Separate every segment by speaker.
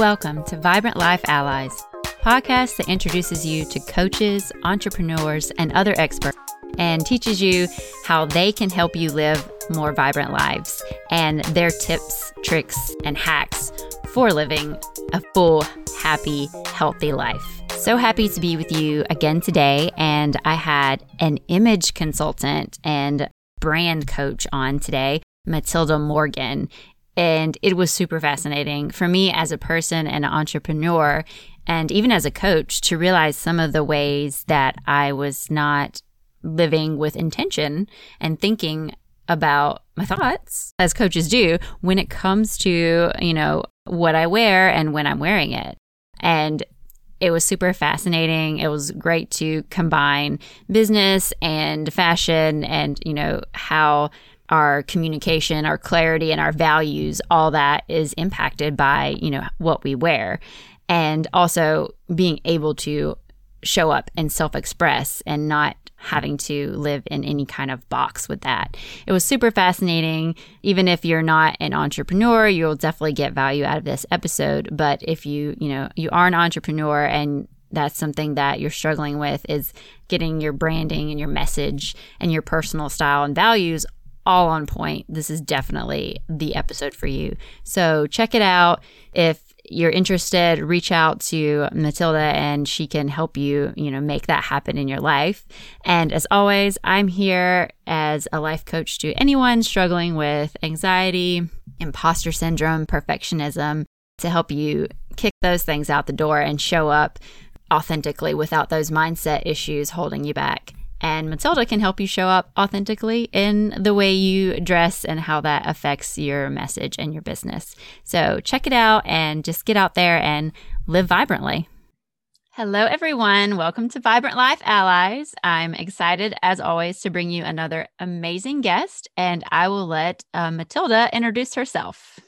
Speaker 1: Welcome to Vibrant Life Allies, podcast that introduces you to coaches, entrepreneurs, and other experts and teaches you how they can help you live more vibrant lives and their tips, tricks, and hacks for living a full, happy, healthy life. So happy to be with you again today. And I had an image consultant and brand coach on today, Matilda Morgan. And it was super fascinating for me as a person and an entrepreneur, and even as a coach, to realize some of the ways that I was not living with intention and thinking about my thoughts as coaches do when it comes to, you know, what I wear and when I'm wearing it. And it was super fascinating. It was great to combine business and fashion and, you know, how our communication, our clarity, and our values, all that is impacted by, you know, what we wear. And also being able to show up and self express and not having to live in any kind of box with that. It was super fascinating. Even if you're not an entrepreneur, you'll definitely get value out of this episode. But if you, you know, you are an entrepreneur and that's something that you're struggling with is getting your branding and your message and your personal style and values all on point. This is definitely the episode for you. So check it out. If you're interested, reach out to Matilda and she can help you, you know, make that happen in your life. And as always, I'm here as a life coach to anyone struggling with anxiety, imposter syndrome, perfectionism to help you kick those things out the door and show up authentically without those mindset issues holding you back. And Matilda can help you show up authentically in the way you dress and how that affects your message and your business. So check it out and just get out there and live vibrantly. Hello, everyone. Welcome to Vibrant Life Allies. I'm excited, as always, to bring you another amazing guest, and I will let uh, Matilda introduce herself.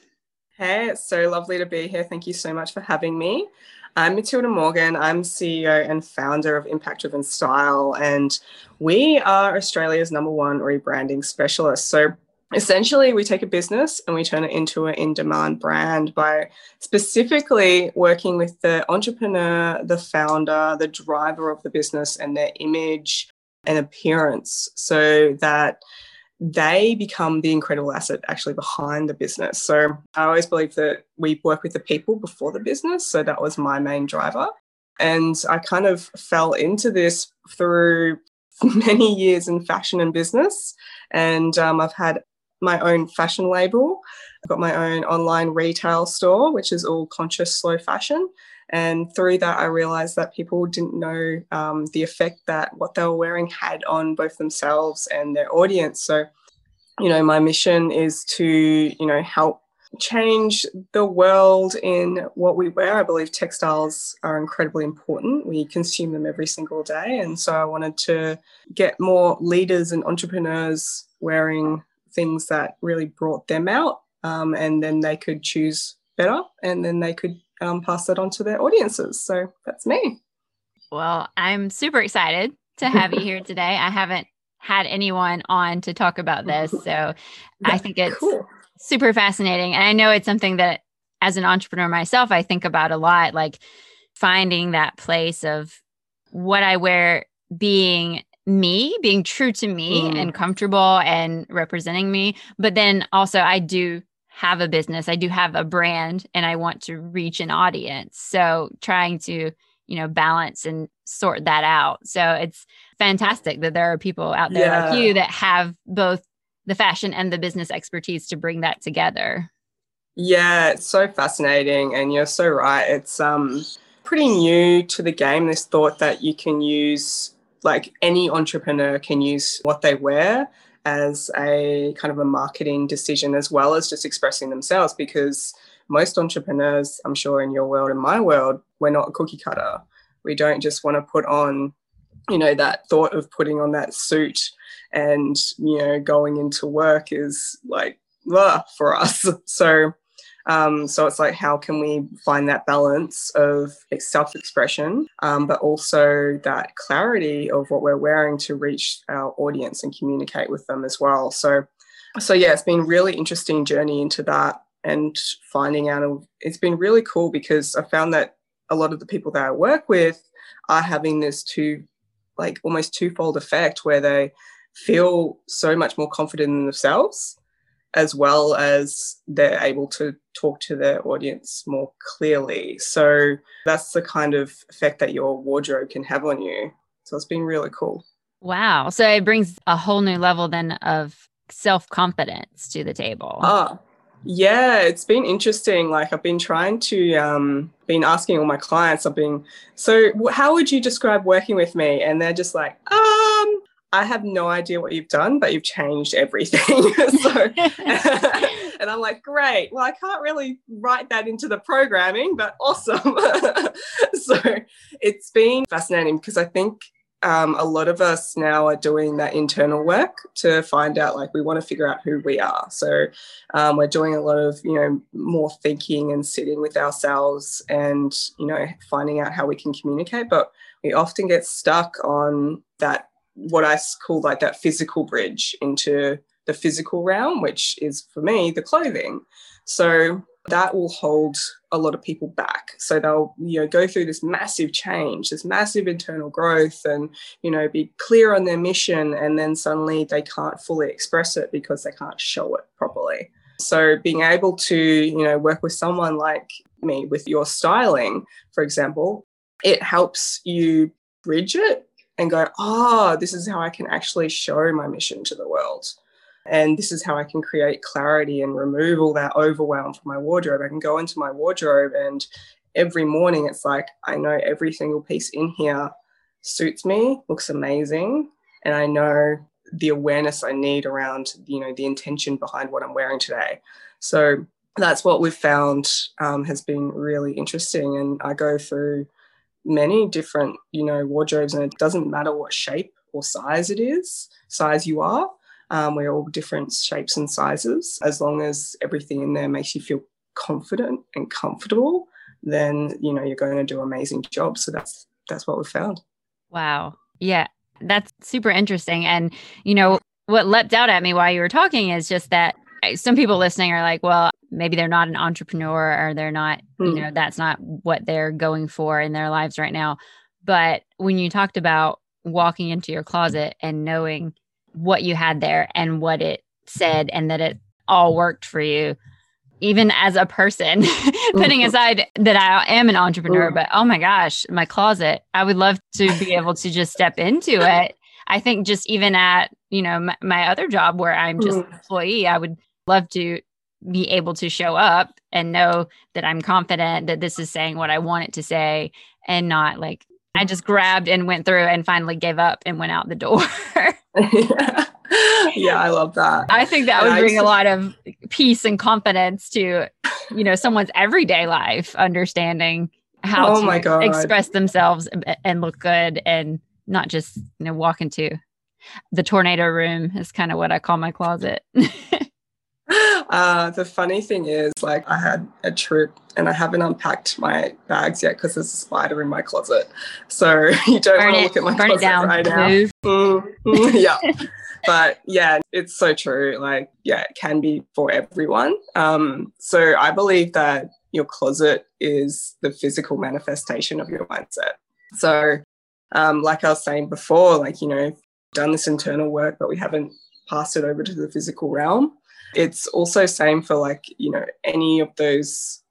Speaker 2: Hey, it's so lovely to be here. Thank you so much for having me. I'm Matilda Morgan. I'm CEO and founder of Impact Driven Style, and we are Australia's number one rebranding specialist. So essentially, we take a business and we turn it into an in demand brand by specifically working with the entrepreneur, the founder, the driver of the business, and their image and appearance so that they become the incredible asset actually behind the business. So I always believe that we work with the people before the business. So that was my main driver. And I kind of fell into this through many years in fashion and business. And um, I've had my own fashion label. I've got my own online retail store, which is all conscious slow fashion. And through that, I realized that people didn't know um, the effect that what they were wearing had on both themselves and their audience. So, you know, my mission is to, you know, help change the world in what we wear. I believe textiles are incredibly important. We consume them every single day. And so I wanted to get more leaders and entrepreneurs wearing things that really brought them out. Um, and then they could choose better and then they could um, pass that on to their audiences. So that's me.
Speaker 1: Well, I'm super excited to have you here today. I haven't had anyone on to talk about this. So I think it's cool. super fascinating. And I know it's something that as an entrepreneur myself, I think about a lot, like finding that place of what I wear being me, being true to me mm. and comfortable and representing me. But then also, I do have a business, I do have a brand, and I want to reach an audience. So trying to, you know, balance and sort that out. So it's fantastic that there are people out there yeah. like you that have both the fashion and the business expertise to bring that together.
Speaker 2: Yeah, it's so fascinating. And you're so right. It's um pretty new to the game, this thought that you can use like any entrepreneur can use what they wear as a kind of a marketing decision as well as just expressing themselves because most entrepreneurs, I'm sure in your world and my world, we're not a cookie cutter. We don't just want to put on, you know, that thought of putting on that suit and, you know, going into work is like, ugh, for us. So um, so it's like, how can we find that balance of self expression, um, but also that clarity of what we're wearing to reach our audience and communicate with them as well? So, so yeah, it's been really interesting journey into that. and finding out. It's been really cool because I found that a lot of the people that I work with are having this two, like almost twofold effect where they feel so much more confident in themselves as well as they're able to talk to their audience more clearly. So that's the kind of effect that your wardrobe can have on you. So it's been really cool.
Speaker 1: Wow. So it brings a whole new level then of self confidence to the table.
Speaker 2: Ah, yeah, it's been interesting. Like I've been trying to, um, been asking all my clients. I've been, so how would you describe working with me? And they're just like, um, I have no idea what you've done, but you've changed everything. so, and I'm like, great. Well, I can't really write that into the programming, but awesome. so it's been fascinating because I think um, a lot of us now are doing that internal work to find out like we want to figure out who we are so um, we're doing a lot of you know more thinking and sitting with ourselves and you know finding out how we can communicate but we often get stuck on that what I call like that physical bridge into the physical realm, which is for me the clothing. So that will hold a lot of people back. So they'll, you know, go through this massive change, this massive internal growth, and you know, be clear on their mission, and then suddenly they can't fully express it because they can't show it properly. So being able to, you know, work with someone like me with your styling, for example, it helps you bridge it and go, oh, this is how I can actually show my mission to the world. And this is how I can create clarity and remove all that overwhelm from my wardrobe. I can go into my wardrobe and every morning it's like, I know every single piece in here suits me, looks amazing. And I know the awareness I need around, you know, the intention behind what I'm wearing today. So that's what we've found um, has been really interesting. And I go through many different, you know, wardrobes, and it doesn't matter what shape or size it is, size you are. Um, we're all different shapes and sizes. As long as everything in there makes you feel confident and comfortable, then you know you're going to do amazing job. So that's that's what we found.
Speaker 1: Wow. Yeah, that's super interesting. And you know what leapt out at me while you were talking is just that some people listening are like, well, maybe they're not an entrepreneur or they're not, mm. you hmm. know, that's not what they're going for in their lives right now. But when you talked about walking into your closet and knowing what you had there and what it said and that it all worked for you, even as a person, putting mm-hmm. aside that I am an entrepreneur, mm. but oh my gosh, my closet, I would love to be able to just step into it. I think just even at, you know, my, my other job where I'm just mm. an employee, I would love to be able to show up and know that I'm confident that this is saying what I want it to say and not like I just grabbed and went through and finally gave up and went out the door.
Speaker 2: yeah. I love that.
Speaker 1: I think that would bring a lot of peace and confidence to, you know, someone's everyday life, understanding how oh to express themselves and look good and not just, you know, walk into the tornado room is kind of what I call my closet.
Speaker 2: Uh, the funny thing is, like, I had a trip and I haven't unpacked my bags yet because there's a spider in my closet. So you don't want to look at my closet down, right now. Mm, yeah. but yeah, it's so true. Like, yeah, it can be for everyone. Um, so I believe that your closet is the physical manifestation of your mindset. So, um, like I was saying before, like, you know, done this internal work, but we haven't passed it over to the physical realm it's also same for like you know any of those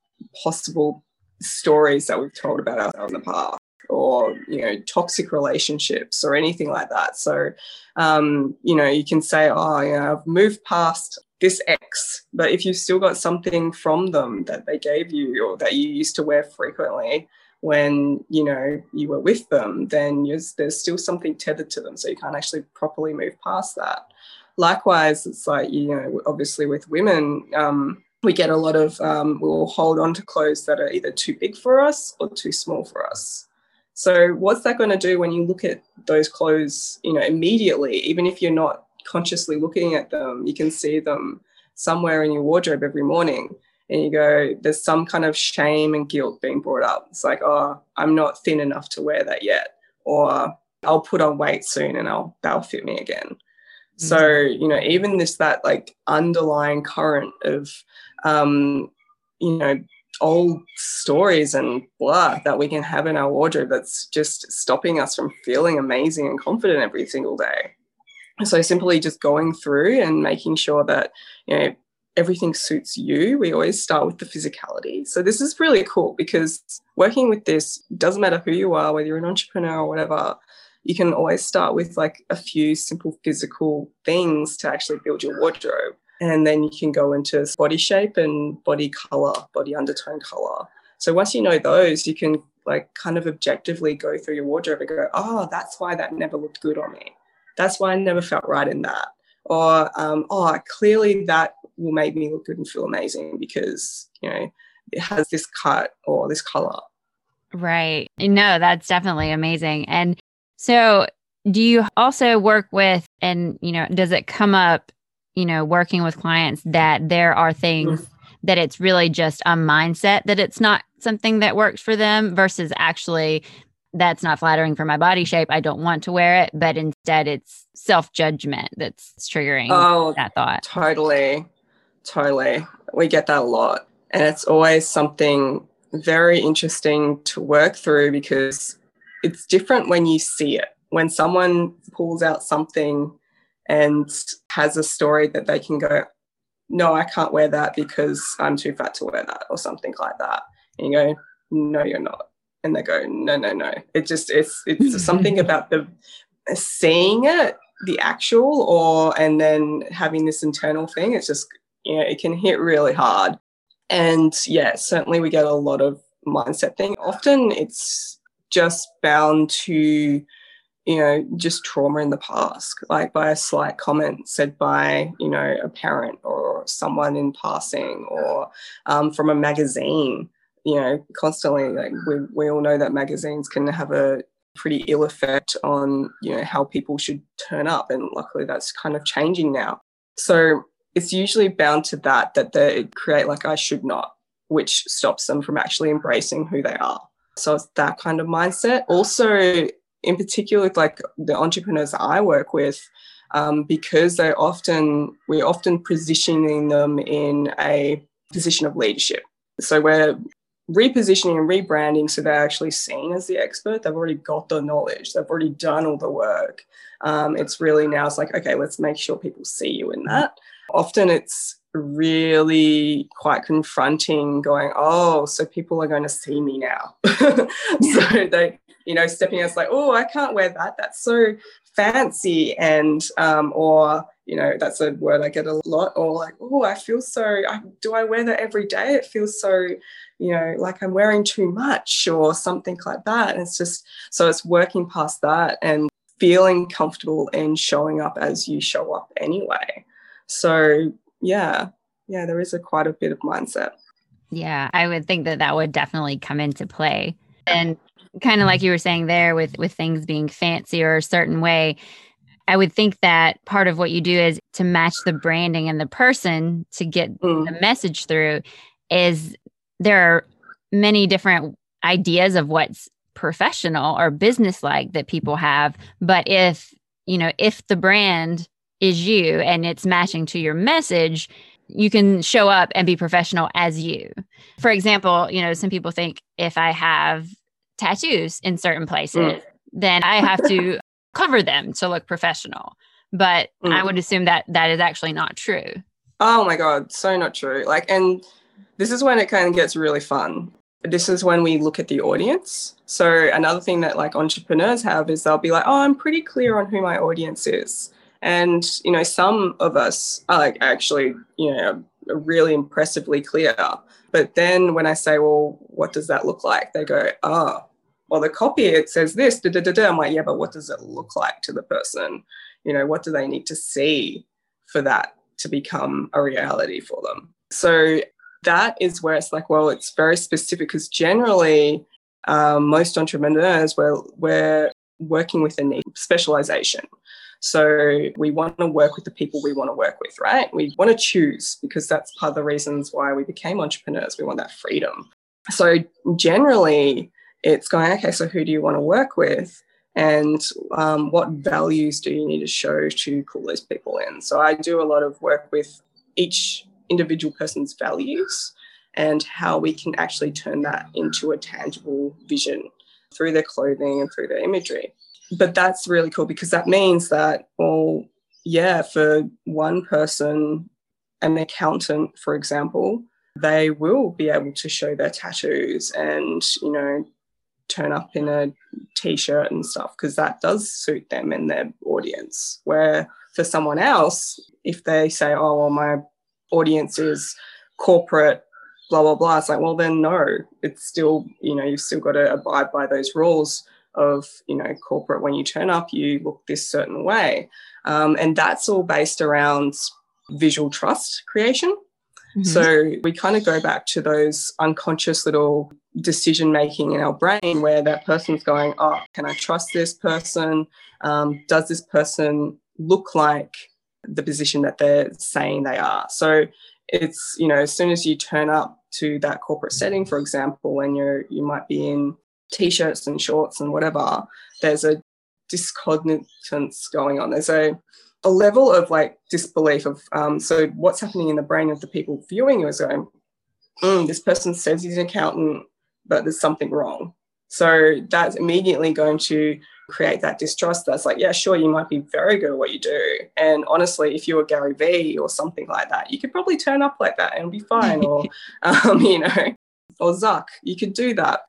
Speaker 2: possible stories that we've told about ourselves in the past or you know toxic relationships or anything like that. So um, you know you can say oh yeah i've moved past this x but if you've still got something from them that they gave you or that you used to wear frequently when you know you were with them then there's still something tethered to them so you can't actually properly move past that likewise, it's like, you know, obviously with women, um, we get a lot of, um, we'll hold on to clothes that are either too big for us or too small for us. So, what's that going to do when you look at those clothes, you know, immediately, even if you're not consciously looking at them, you can see them somewhere in your wardrobe every morning. And you go, there's some kind of shame and guilt being brought up. It's like, oh, I'm not thin enough to wear that yet. Or I'll put on weight soon and I'll, that'll fit me again. So, you know, even this, that like underlying current of, um, you know, old stories and blah that we can have in our wardrobe that's just stopping us from feeling amazing and confident every single day. So simply just going through and making sure that, you know, everything suits you. We always start with the physicality. So this is really cool because working with this doesn't matter who you are, whether you're an entrepreneur or whatever, you can always start with like a few simple physical things to actually build your wardrobe. And then you can go into body shape and body color, body undertone color. So once you know those, you can like kind of objectively go through your wardrobe and go, oh, that's why that never looked good on me. That's why I never felt right in that. Or, um, oh, clearly that will make me look good and feel amazing because, you know, it has this cut or this color.
Speaker 1: Right. No, that's definitely amazing. And so, do you also work with, and, you know, does it come up, you know, working with clients that there are things that it's really just a mindset that it's not something that works for them versus actually that's not flattering for my body shape. I don't want to wear it, but instead it's self judgment that's triggering oh, that thought.
Speaker 2: Totally. Totally. We get that a lot. And it's always something very interesting to work through because it's different when you see it. When someone pulls out something and has a story that they can go, no, I can't wear that because I'm too fat to wear that, or something like that. And you go, no, you're not. And they go, no, no, no. It just it's it's something about the seeing it, the actual, or and then having this internal thing. It's just you know, it can hit really hard. And yeah, certainly we get a lot of mindset thing. Often it's just bound to you know just trauma in the past like by a slight comment said by you know a parent or someone in passing or um, from a magazine you know constantly like we, we all know that magazines can have a pretty ill effect on you know how people should turn up and luckily that's kind of changing now. So it's usually bound to that that they create like i should not which stops them from actually embracing who they are so it's that kind of mindset. Also, in particular, like the entrepreneurs I work with, um, because they often we're often positioning them in a position of leadership. So we're repositioning and rebranding so they're actually seen as the expert. They've already got the knowledge. They've already done all the work. Um, it's really now it's like okay, let's make sure people see you in that. Often it's really quite confronting going oh so people are going to see me now. So they you know stepping out like oh i can't wear that. That's so fancy and um or you know that's a word i get a lot or like oh i feel so I, do i wear that every day? It feels so you know like i'm wearing too much or something like that. And it's just so it's working past that and feeling comfortable in showing up as you show up anyway. So yeah, yeah, there is a quite a bit of mindset.
Speaker 1: Yeah, I would think that that would definitely come into play. And kind of like you were saying there with with things being fancy or a certain way, I would think that part of what you do is to match the branding and the person to get mm. the message through is there are many different ideas of what's professional or business like that people have, but if, you know, if the brand is you and it's matching to your message, you can show up and be professional as you. For example, you know, some people think if I have tattoos in certain places, mm. then I have to cover them to look professional. But mm. I would assume that that is actually not true.
Speaker 2: Oh my God, so not true. Like, and this is when it kind of gets really fun. This is when we look at the audience. So, another thing that like entrepreneurs have is they'll be like, oh, I'm pretty clear on who my audience is. And, you know, some of us are like actually, you know, really impressively clear. But then when I say, well, what does that look like? They go, oh, well, the copy, it says this, da, da, da, da. I'm like, yeah, but what does it look like to the person? You know, what do they need to see for that to become a reality for them? So that is where it's like, well, it's very specific because generally um, most entrepreneurs, we're, we're working with a need specialization. So we want to work with the people we want to work with, right? We want to choose because that's part of the reasons why we became entrepreneurs. We want that freedom. So generally, it's going, okay, so who do you want to work with? and um, what values do you need to show to pull those people in so i do a lot of work with each individual person's values and how we can actually turn that into a tangible vision through their clothing and through their imagery but that's really cool because that means that well yeah for one person an accountant for example they will be able to show their tattoos and you know turn up in a t-shirt and stuff because that does suit them and their audience. Where for someone else if they say oh well my audience is corporate blah blah blah it's like well then no it's still you know you've still got to abide by those rules of you know corporate when you turn up you look this certain way. Um, and that's all based around visual trust creation. Mm-hmm. so we kind of go back to those unconscious little decision making in our brain where that person's going oh can i trust this person? Um, does this person look like the position that they're saying they are? So it's you know as soon as you turn up to that corporate setting for example and you're you might be in t-shirts and shorts and whatever there's a discognizance going on. There's a a level of like disbelief of um, so what's happening in the brain of the people viewing you is going mm, this person says he's an accountant but there's something wrong. So that's immediately going to create that distrust that's like yeah sure you might be very good at what you do. And honestly if you were gary vee or something like that you could probably turn up like that and be fine or um, you know or zuck you could do that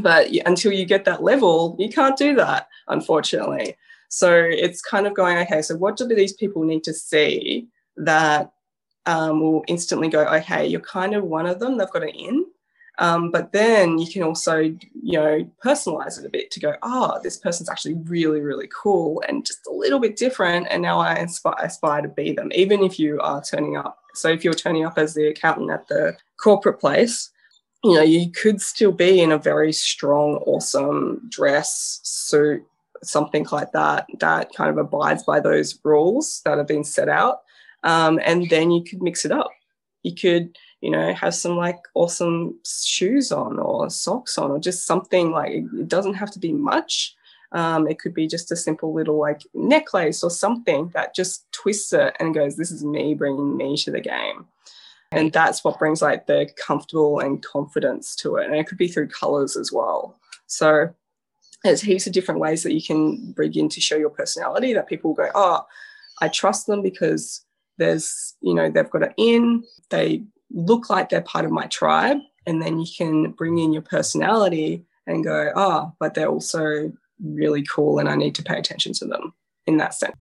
Speaker 2: but until you get that level, you can't do that, unfortunately. So it's kind of going, okay, so what do these people need to see that um, will instantly go, okay, you're kind of one of them, they've got an in. Um, but then you can also, you know, personalize it a bit to go, oh, this person's actually really, really cool and just a little bit different. And now I aspire, aspire to be them, even if you are turning up. So if you're turning up as the accountant at the corporate place, you know, you could still be in a very strong, awesome dress, suit, something like that, that kind of abides by those rules that have been set out. Um, and then you could mix it up. You could, you know, have some like awesome shoes on or socks on or just something like it doesn't have to be much. Um, it could be just a simple little like necklace or something that just twists it and goes, This is me bringing me to the game and that's what brings like the comfortable and confidence to it. And it could be through colors as well. So there's heaps of different ways that you can begin to show your personality that people go oh i trust them because there's you know they've got an in they look like they're part of my tribe. And then you can bring in your personality and go oh but they're also really cool and i need to pay attention to them in that sense.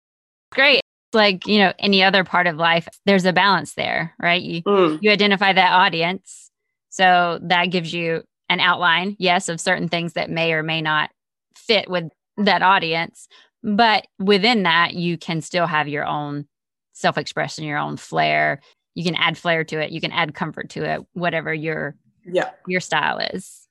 Speaker 1: Great like you know any other part of life there's a balance there right? You mm. you identify that audience. So that gives you an outline yes of certain things that may or may not fit with that audience. But within that you can still have your own self-expression your own flair. You can add flair to it. You can add comfort to it whatever your
Speaker 2: yeah.
Speaker 1: your style is.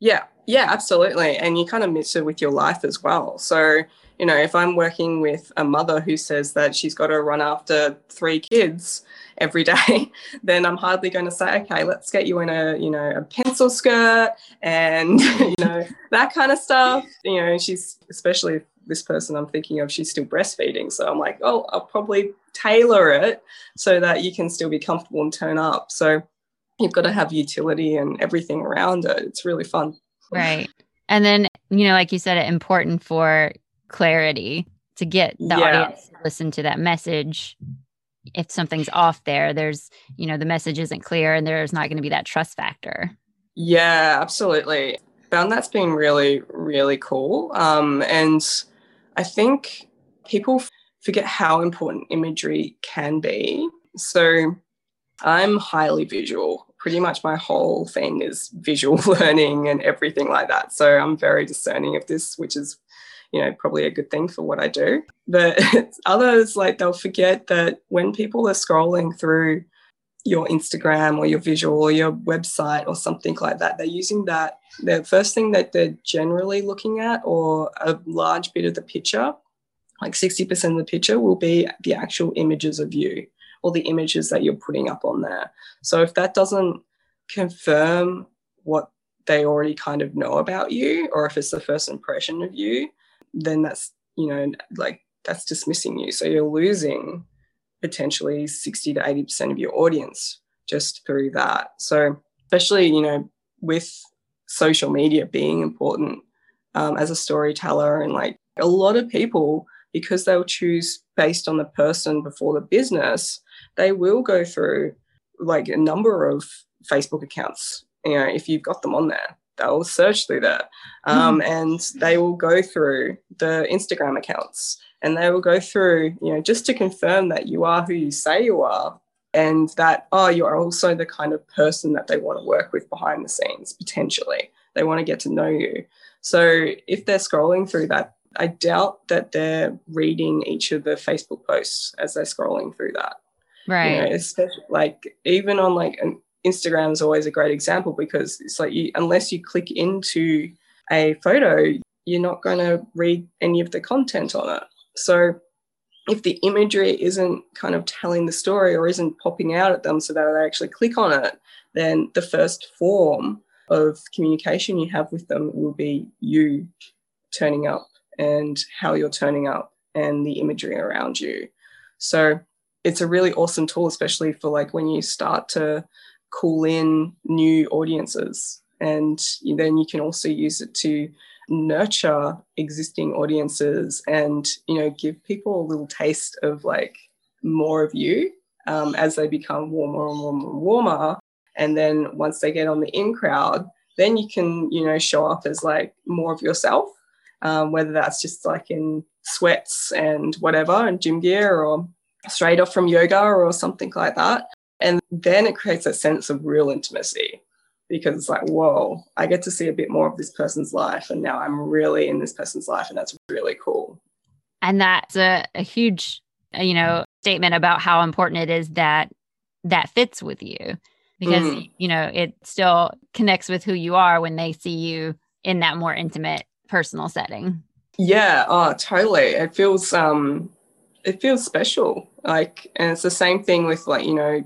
Speaker 2: Yeah. Yeah absolutely. And you kind of mix it with your life as well. So you know, if I'm working with a mother who says that she's got to run after three kids every day, then I'm hardly going to say, okay, let's get you in a, you know, a pencil skirt and, you know, that kind of stuff. You know, she's especially this person I'm thinking of, she's still breastfeeding. So I'm like, oh, I'll probably tailor it so that you can still be comfortable and turn up. So you've got to have utility and everything around it. It's really fun.
Speaker 1: Right. And then, you know, like you said, it important for clarity to get the yeah. audience to listen to that message. If something's off there there's you know the message isn't clear and there's not going to be that trust factor.
Speaker 2: Yeah absolutely. Found that's been really really cool. Um, and i think people forget how important imagery can be. So i'm highly visual. Pretty much my whole thing is visual learning and everything like that. So i'm very discerning of this which is you know, probably a good thing for what I do. But others, like, they'll forget that when people are scrolling through your Instagram or your visual or your website or something like that, they're using that. The first thing that they're generally looking at, or a large bit of the picture, like 60% of the picture, will be the actual images of you or the images that you're putting up on there. So if that doesn't confirm what they already kind of know about you, or if it's the first impression of you, then that's you know like that's dismissing you. So you're losing potentially 60 to 80% of your audience just through that. So especially you know with social media being important um, as a storyteller and like a lot of people because they'll choose based on the person before the business they will go through like a number of facebook accounts you know if you've got them on there they'll search through that. Um, mm. and they will go through the instagram accounts and they will go through you know just to confirm that you are who you say you are and that oh you're also the kind of person that they want to work with behind the scenes potentially. They want to get to know you. So if they're scrolling through that i doubt that they're reading each of the facebook posts as they're scrolling through that.
Speaker 1: Right you know,
Speaker 2: especially like even on like an instagram is always a great example because it's like you unless you click into a photo you're not going to read any of the content on it so if the imagery isn't kind of telling the story or isn't popping out at them so that they actually click on it, then the first form of communication you have with them will be you turning up and how you're turning up and the imagery around you. So it's a really awesome tool, especially for like when you start to call in new audiences. And then you can also use it to nurture existing audiences and you know give people a little taste of like more of you um, as they become warmer and warmer and warmer and then once they get on the in crowd then you can you know show up as like more of yourself um, whether that's just like in sweats and whatever and gym gear or straight off from yoga or something like that and then it creates a sense of real intimacy because it's like, whoa, I get to see a bit more of this person's life. And now I'm really in this person's life. And that's really cool.
Speaker 1: And that's a, a huge, uh, you know, statement about how important it is that that fits with you because, mm. you know, it still connects with who you are when they see you in that more intimate personal setting.
Speaker 2: Yeah. Oh, totally. It feels, um, it feels special. Like, and it's the same thing with like, you know,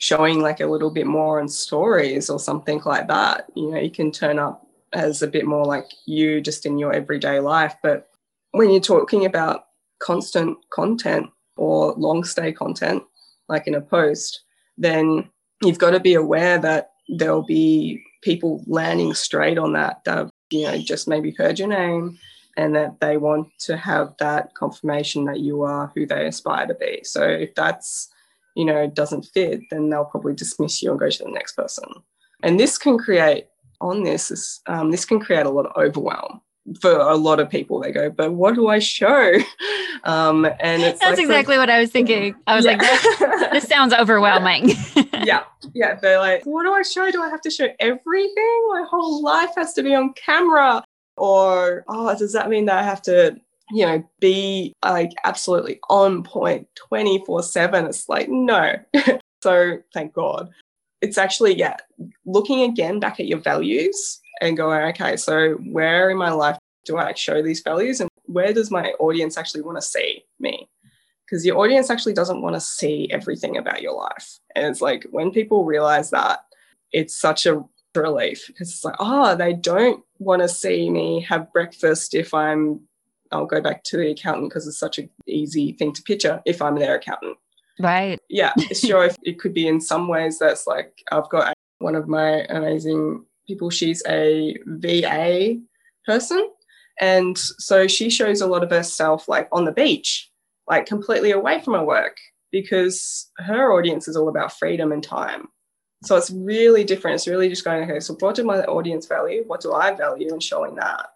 Speaker 2: showing like a little bit more on stories or something like that. You know, you can turn up as a bit more like you just in your everyday life. But when you're talking about constant content or long stay content, like in a post, then you've got to be aware that there'll be people landing straight on that that you know just maybe heard your name and that they want to have that confirmation that you are who they aspire to be. So if that's you know, doesn't fit, then they'll probably dismiss you and go to the next person. And this can create, on this, is, um, this can create a lot of overwhelm for a lot of people. They go, but what do I show? Um, and it's
Speaker 1: that's like, exactly what I was thinking. I was yeah. like, this sounds overwhelming.
Speaker 2: yeah, yeah. They're like, what do I show? Do I have to show everything? My whole life has to be on camera. Or, oh, does that mean that I have to you know, be like absolutely on point 24 7. It's like, no. so thank God. It's actually, yeah, looking again back at your values and going, okay, so where in my life do I show these values and where does my audience actually want to see me? Because your audience actually doesn't want to see everything about your life. And it's like when people realize that, it's such a relief because it's like, oh, they don't want to see me have breakfast if I'm I'll go back to the accountant because it's such an easy thing to picture if I'm their accountant.
Speaker 1: Right.
Speaker 2: Yeah. Sure. if it could be in some ways that's like I've got one of my amazing people, she's a VA person. And so she shows a lot of herself like on the beach, like completely away from her work because her audience is all about freedom and time. So it's really different. It's really just going, okay, so what do my audience value? What do I value? And showing that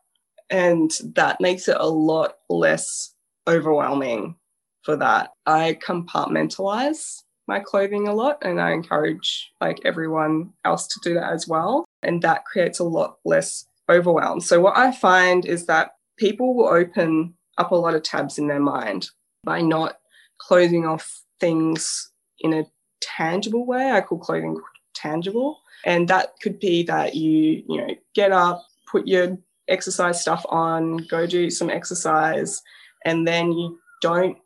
Speaker 2: and that makes it a lot less overwhelming for that. I compartmentalize my clothing a lot and I encourage like everyone else to do that as well. And that creates a lot less overwhelm. So what I find is that people will open up a lot of tabs in their mind by not closing off things in a tangible way. I call clothing tangible. And that could be that you, you know, get up, put your exercise stuff on, go do some exercise, and then you don't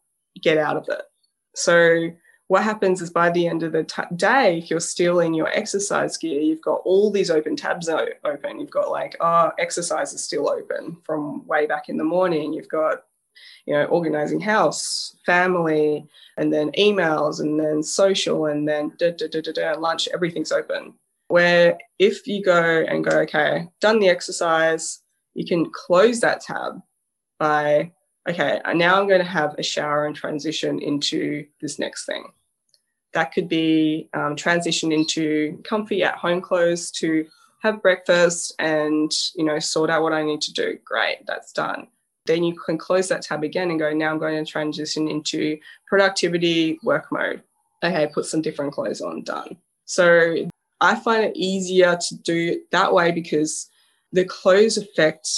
Speaker 2: get out of it. So what happens is by the end of the t- day, if you're still in your exercise gear, you've got all these open tabs open. You've got like, oh, exercise is still open from way back in the morning. You've got, you know, organizing house, family, and then emails, and then social, and then da, da, da, da, da, lunch, everything's open. Where if you go and go, okay, done the exercise, you can close that tab by okay, now I'm going to have a shower and transition into this next thing. That could be um, transition into comfy at home clothes to have breakfast and you know sort out what I need to do. Great, that's done. Then you can close that tab again and go, now I'm going to transition into productivity work mode. Okay, put some different clothes on, done. So I find it easier to do it that way because the clothes affect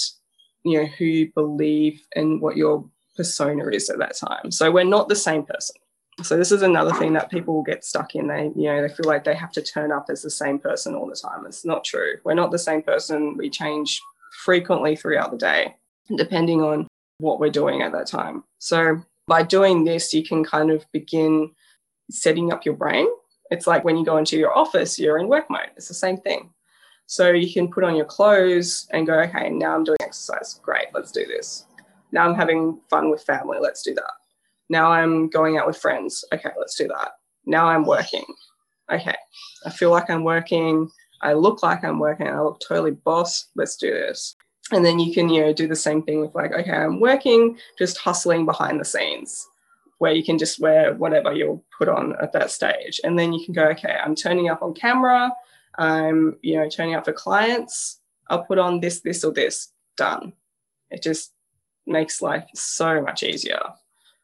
Speaker 2: you know who you believe and what your persona is at that time. So we're not the same person. So this is another thing that people get stuck in. They, you know, they feel like they have to turn up as the same person all the time. It's not true. We're not the same person. We change frequently throughout the day, depending on what we're doing at that time. So by doing this, you can kind of begin setting up your brain. It's like when you go into your office, you're in work mode. It's the same thing. So you can put on your clothes and go, okay, now I'm doing exercise. Great, let's do this. Now I'm having fun with family. Let's do that. Now I'm going out with friends. Okay, let's do that. Now I'm working. Okay, I feel like I'm working. I look like I'm working. I look totally boss. Let's do this. And then you can, you know, do the same thing with like, okay, I'm working, just hustling behind the scenes where you can just wear whatever you'll put on at that stage. And then you can go, okay, I'm turning up on camera. I'm, you know, turning up for clients. I'll put on this, this, or this. Done. It just makes life so much easier.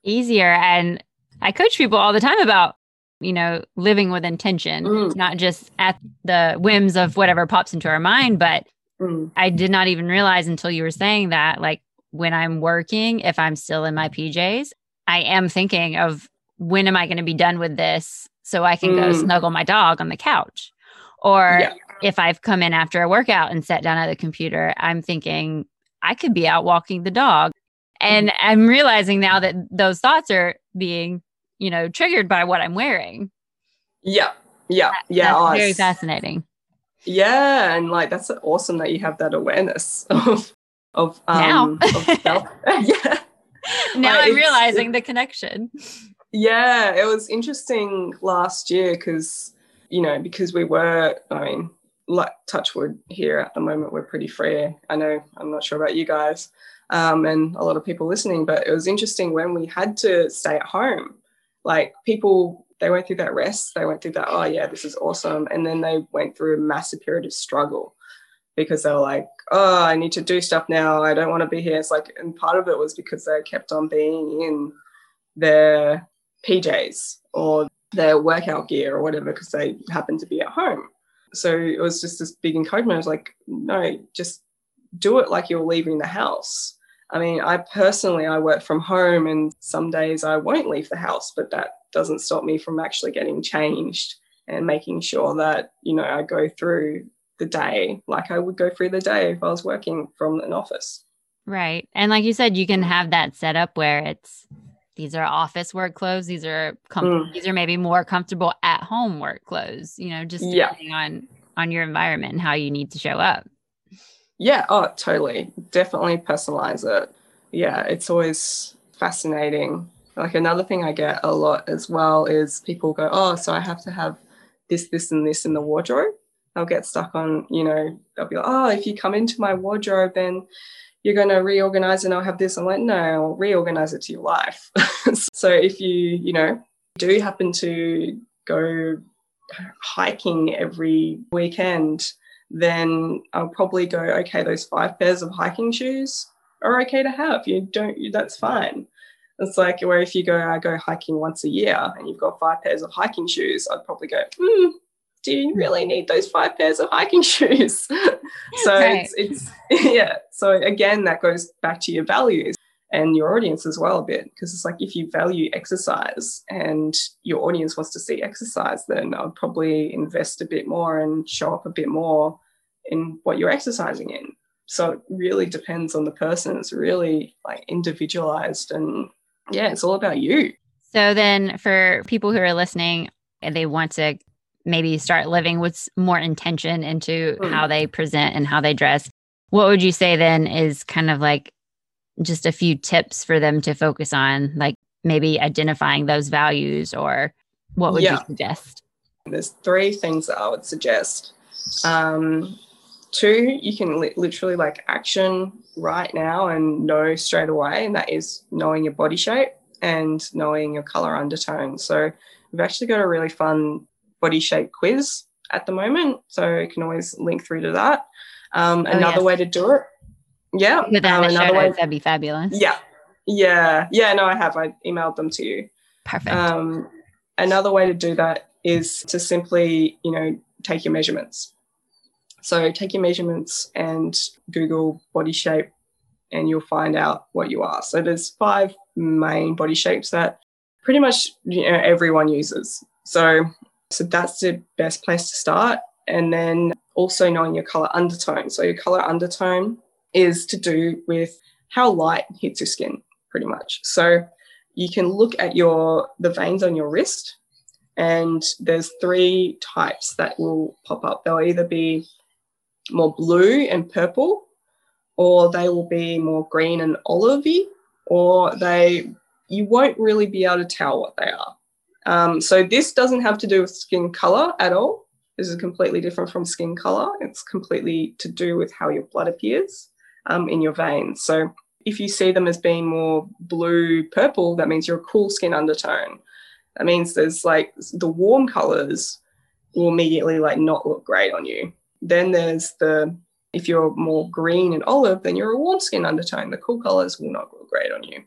Speaker 1: Easier. And I coach people all the time about, you know, living with intention, mm. not just at the whims of whatever pops into our mind, but mm. I did not even realize until you were saying that, like when I'm working, if I'm still in my PJs, I am thinking of when am I going to be done with this so I can mm. go snuggle my dog on the couch. Or yeah. if I've come in after a workout and sat down at the computer, I'm thinking, I could be out walking the dog. And mm-hmm. I'm realizing now that those thoughts are being, you know, triggered by what I'm wearing.
Speaker 2: Yeah. Yeah. Yeah.
Speaker 1: That's oh, very fascinating.
Speaker 2: Yeah. And like, that's awesome that you have that awareness of, of, um, now. of self. yeah.
Speaker 1: Now like, I'm realizing the connection.
Speaker 2: Yeah. It was interesting last year because, you know, because we were, I mean, like touchwood here at the moment we're pretty free i know i'm not sure about you guys um, and a lot of people listening but it was interesting when we had to stay at home. Like people they went through that rest they went through that oh yeah this is awesome and then they went through a massive period of struggle because they were like oh i need to do stuff now i don't want to be here. It's like and part of it was because they kept on being in their pjs or their workout gear or whatever because they happened to be at home so it was just this big encouragement. I was like, no, just do it like you're leaving the house. I mean, I personally, I work from home and some days I won't leave the house, but that doesn't stop me from actually getting changed and making sure that, you know, I go through the day like I would go through the day if I was working from an office.
Speaker 1: Right. And like you said, you can have that set up where it's these are office work clothes. These are com- mm. these are maybe more comfortable at home work clothes you know just depending yeah. on on your environment and how you need to show up.
Speaker 2: Yeah oh totally. Definitely personalize it. Yeah it's always fascinating. Like another thing i get a lot as well is people go oh so i have to have this this and this in the wardrobe. They'll get stuck on you know they'll be like oh if you come into my wardrobe then you're going to reorganize and I'll have this. I'm like, no, I'll reorganize it to your life. so if you, you know, do happen to go hiking every weekend, then I'll probably go, okay, those five pairs of hiking shoes are okay to have. You don't, that's fine. It's like where if you go, I go hiking once a year and you've got five pairs of hiking shoes, I'd probably go, hmm, do you really need those five pairs of hiking shoes? so right. it's, it's, yeah. So again, that goes back to your values and your audience as well a bit because it's like if you value exercise and your audience wants to see exercise then I'd probably invest a bit more and show up a bit more in what you're exercising in so it really depends on the person it's really like individualized and yeah it's all about you
Speaker 1: So then for people who are listening and they want to maybe start living with more intention into mm. how they present and how they dress, what would you say then is kind of like just a few tips for them to focus on, like maybe identifying those values or what would yeah. you suggest?
Speaker 2: There's three things that I would suggest. Um, two, you can li- literally like action right now and know straight away, and that is knowing your body shape and knowing your color undertone. So we've actually got a really fun body shape quiz at the moment, so you can always link through to that. Um, oh, another yes. way to do it, yeah,
Speaker 1: um, another way that'd be fabulous.
Speaker 2: Yeah, yeah, yeah. No, I have. I emailed them to you.
Speaker 1: Perfect.
Speaker 2: Um, another way to do that is to simply, you know, take your measurements. So take your measurements and Google body shape, and you'll find out what you are. So there's five main body shapes that pretty much you know, everyone uses. So so that's the best place to start. And then also knowing your color undertone. So your color undertone is to do with how light hits your skin, pretty much. So you can look at your the veins on your wrist, and there's three types that will pop up. They'll either be more blue and purple, or they will be more green and olivey, or they you won't really be able to tell what they are. Um, so this doesn't have to do with skin color at all. This is completely different from skin color. It's completely to do with how your blood appears um, in your veins. So if you see them as being more blue purple, that means you're a cool skin undertone. That means there's like the warm colors will immediately like not look great on you. Then there's the if you're more green and olive, then you're a warm skin undertone. The cool colors will not look great on you.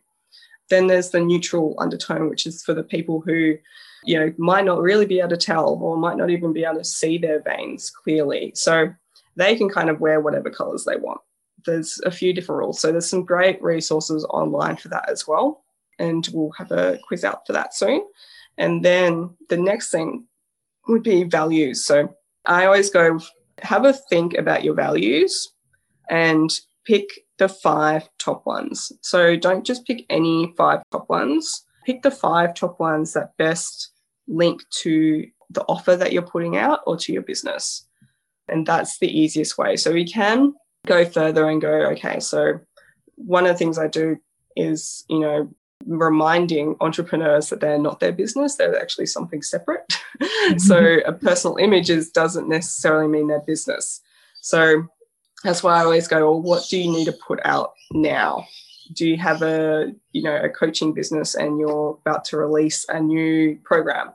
Speaker 2: Then there's the neutral undertone, which is for the people who, you know, might not really be able to tell or might not even be able to see their veins clearly. So they can kind of wear whatever colors they want there's a few different rules. So there's some great resources online for that as well. And we'll have a quiz out for that soon. And then the next thing would be values. So I always go have a think about your values and pick the five top ones. So don't just pick any five top ones. Pick the five top ones that best link to the offer that you're putting out or to your business. And that's the easiest way. So we can go further and go, okay, so one of the things I do is, you know, reminding entrepreneurs that they're not their business, they're actually something separate. so mm-hmm. a personal image is, doesn't necessarily mean their business. So that's why I always go, well, what do you need to put out now? Do you have a, you know, a coaching business and you're about to release a new program?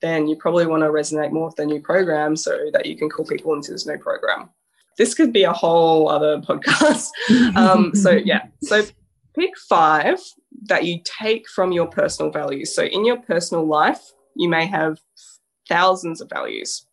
Speaker 2: Then you probably want to resonate more with the new program so that you can call people into this new program this could be a whole other podcast. um, so, yeah, so pick five that you take from your personal values. So, in your personal life, you may have thousands of values.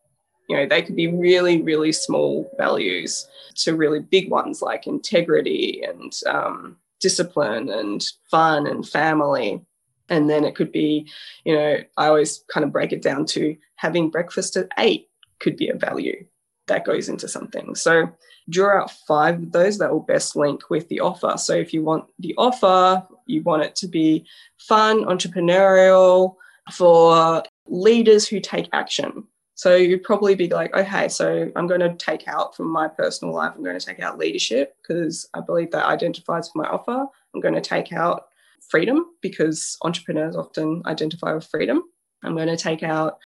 Speaker 2: You know, they could be really, really small values to really big ones like integrity and um, discipline and fun and family. And then it could be, you know, I always kind of break it down to having breakfast at eight could be a value that goes into something. So draw out five of those that will best link with the offer. So if you want the offer, you want it to be fun, entrepreneurial for leaders who take action. So you'd probably be like, okay, so I'm going to take out from my personal life, I'm going to take out leadership because I believe that identifies with my offer. I'm going to take out freedom because entrepreneurs often identify with freedom. I'm going to take out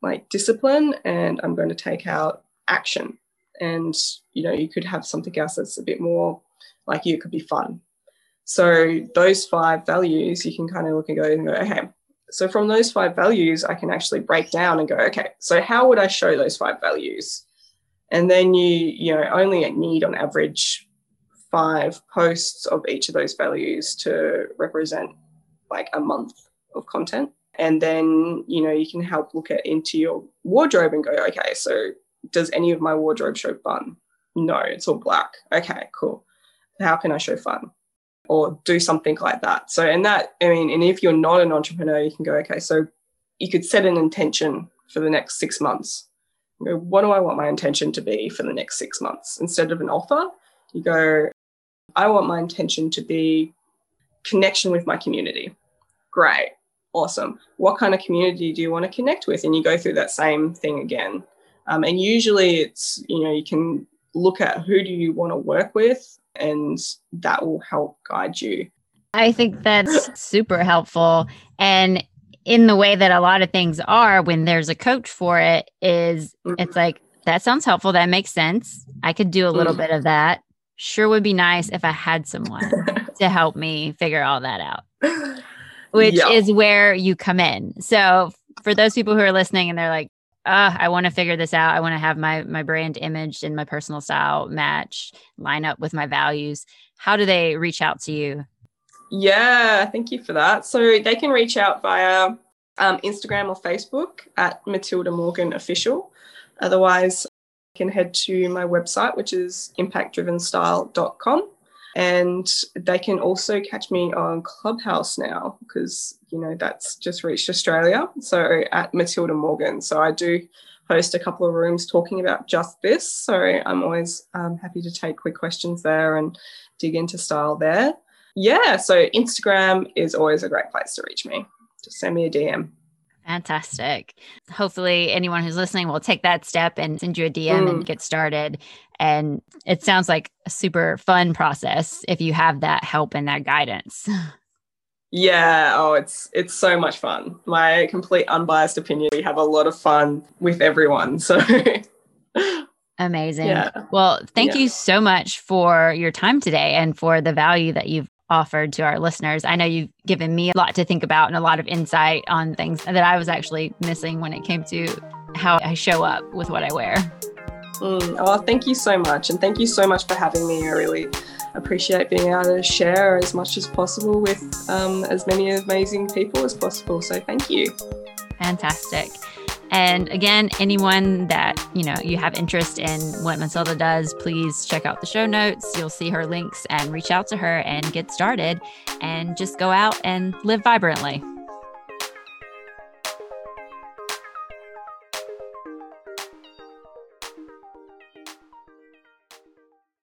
Speaker 2: like discipline and I'm going to take out action. And, you know, you could have something else that's a bit more like you, could be fun. So those five values, you can kind of look and go and go, okay, so from those five values, I can actually break down and go, okay, so how would I show those five values? And then you, you know, only need on average five posts of each of those values to represent like a month of content. And then, you know, you can help look at into your wardrobe and go, okay, so does any of my wardrobe show fun? No, it's all black. Okay, cool. How can I show fun? Or do something like that. So, and that, I mean, and if you're not an entrepreneur, you can go, okay, so you could set an intention for the next six months. Go, what do I want my intention to be for the next six months? Instead of an offer, you go, I want my intention to be connection with my community. Great. awesome. What kind of community do you want to connect with? And you go through that same thing again. Um, and usually it's, you know, you can look at who do you want to work with and that will help guide you.
Speaker 1: I think that's super helpful. And in the way that a lot of things are when there's a coach for it is mm-hmm. it's like that sounds helpful that makes sense i could do a little mm-hmm. bit of that sure would be nice if i had someone to help me figure all that out which yeah. is where you come in so for those people who are listening and they're like uh, I want to figure this out. I want to have my my brand image and my personal style match, line up with my values. How do they reach out to you?
Speaker 2: Yeah, thank you for that. So they can reach out via um, Instagram or Facebook at Matilda Morgan Official. Otherwise, you can head to my website, which is impactdrivenstyle.com. And they can also catch me on Clubhouse now because, you know, that's just reached Australia. So at Matilda Morgan. So I do host a couple of rooms talking about just this. So I'm always um, happy to take quick questions there and dig into style there yeah, so Instagram is always a great place to reach me. Just send me a DM.
Speaker 1: Fantastic. Hopefully, anyone who's listening will take that step and send you a DM mm. and get started. And it sounds like a super fun process if you have that help and that guidance.
Speaker 2: Yeah, oh, it's it's so much fun. My complete unbiased opinion. We have a lot of fun with everyone. So
Speaker 1: Amazing. Yeah. Well, thank yeah. you so much for your time today and for the value that you've offered to our listeners. I know you've given me a lot to think about and a lot of insight on things that I was actually missing when it came to how I show up with what I wear.
Speaker 2: Mm, oh, thank you so much. And thank you so much for having me. I really appreciate being able to share as much as possible with um, as many amazing people as possible. So thank you.
Speaker 1: Fantastic. And again, anyone that, you know, you have interest in what Matilda does, please check out the show notes. You'll see her links and reach out to her and get started and just go out and live vibrantly.